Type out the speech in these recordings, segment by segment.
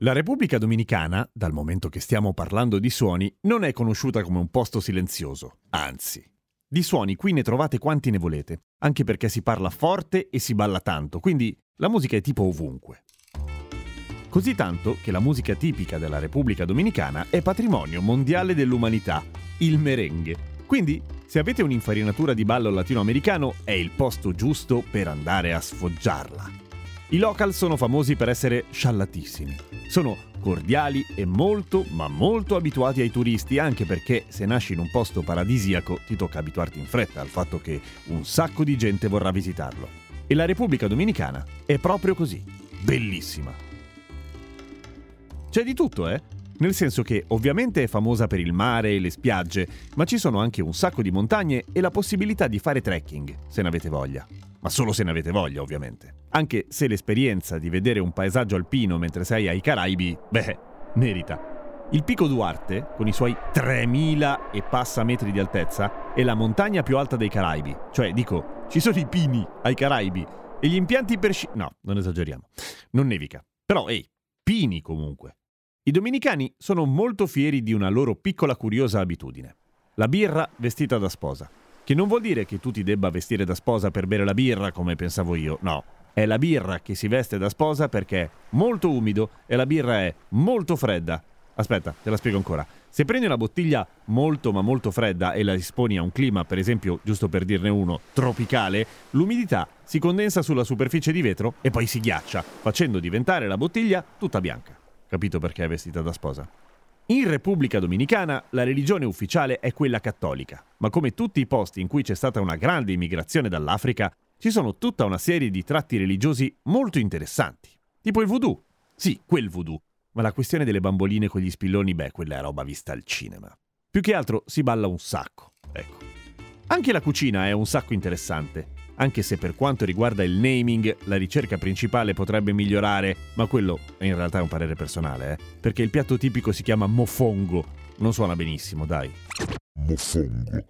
La Repubblica Dominicana, dal momento che stiamo parlando di suoni, non è conosciuta come un posto silenzioso, anzi. Di suoni qui ne trovate quanti ne volete, anche perché si parla forte e si balla tanto, quindi la musica è tipo ovunque. Così tanto che la musica tipica della Repubblica Dominicana è patrimonio mondiale dell'umanità, il merengue. Quindi, se avete un'infarinatura di ballo latinoamericano, è il posto giusto per andare a sfoggiarla. I local sono famosi per essere sciallatissimi. Sono cordiali e molto, ma molto abituati ai turisti, anche perché se nasci in un posto paradisiaco ti tocca abituarti in fretta al fatto che un sacco di gente vorrà visitarlo. E la Repubblica Dominicana è proprio così. Bellissima. C'è di tutto, eh? Nel senso che ovviamente è famosa per il mare e le spiagge, ma ci sono anche un sacco di montagne e la possibilità di fare trekking, se ne avete voglia. Ma solo se ne avete voglia, ovviamente. Anche se l'esperienza di vedere un paesaggio alpino mentre sei ai Caraibi, beh, merita. Il Pico Duarte, con i suoi 3000 e passa metri di altezza, è la montagna più alta dei Caraibi. Cioè, dico, ci sono i pini ai Caraibi e gli impianti per sci... No, non esageriamo. Non nevica. Però, ehi, pini comunque. I dominicani sono molto fieri di una loro piccola curiosa abitudine. La birra vestita da sposa. Che non vuol dire che tu ti debba vestire da sposa per bere la birra come pensavo io, no. È la birra che si veste da sposa perché è molto umido e la birra è molto fredda. Aspetta, te la spiego ancora. Se prendi una bottiglia molto ma molto fredda e la esponi a un clima, per esempio, giusto per dirne uno, tropicale, l'umidità si condensa sulla superficie di vetro e poi si ghiaccia, facendo diventare la bottiglia tutta bianca. Capito perché è vestita da sposa? In Repubblica Dominicana la religione ufficiale è quella cattolica, ma come tutti i posti in cui c'è stata una grande immigrazione dall'Africa, ci sono tutta una serie di tratti religiosi molto interessanti. Tipo il voodoo. Sì, quel voodoo. Ma la questione delle bamboline con gli spilloni, beh, quella è roba vista al cinema. Più che altro si balla un sacco, ecco. Anche la cucina è un sacco interessante anche se per quanto riguarda il naming la ricerca principale potrebbe migliorare, ma quello in realtà è un parere personale, eh? perché il piatto tipico si chiama mofongo, non suona benissimo, dai. Mofongo.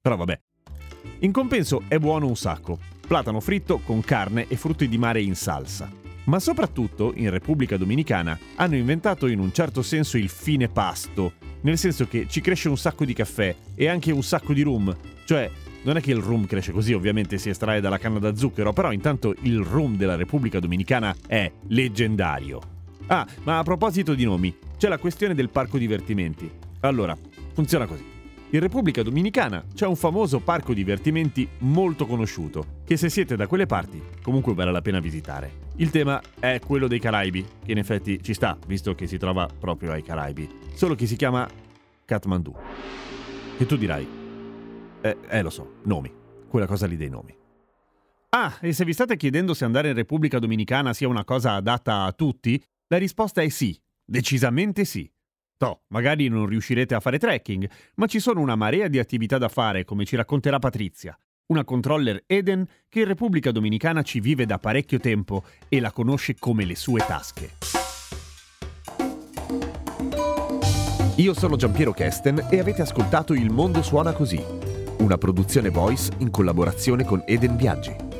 Però vabbè. In compenso è buono un sacco, platano fritto con carne e frutti di mare in salsa. Ma soprattutto in Repubblica Dominicana hanno inventato in un certo senso il fine pasto, nel senso che ci cresce un sacco di caffè e anche un sacco di rum, cioè non è che il rum cresce così, ovviamente si estrae dalla canna da zucchero, però intanto il rum della Repubblica Dominicana è leggendario. Ah, ma a proposito di nomi, c'è la questione del parco divertimenti. Allora, funziona così. In Repubblica Dominicana c'è un famoso parco divertimenti molto conosciuto, che se siete da quelle parti comunque vale la pena visitare. Il tema è quello dei Caraibi, che in effetti ci sta, visto che si trova proprio ai Caraibi, solo che si chiama Kathmandu. E tu dirai, eh, eh, lo so, nomi. Quella cosa lì dei nomi. Ah, e se vi state chiedendo se andare in Repubblica Dominicana sia una cosa adatta a tutti, la risposta è sì, decisamente sì. Toh, magari non riuscirete a fare trekking, ma ci sono una marea di attività da fare, come ci racconterà Patrizia, una controller Eden che in Repubblica Dominicana ci vive da parecchio tempo e la conosce come le sue tasche. Io sono Giampiero Kesten e avete ascoltato Il mondo suona così una produzione voice in collaborazione con Eden Viaggi.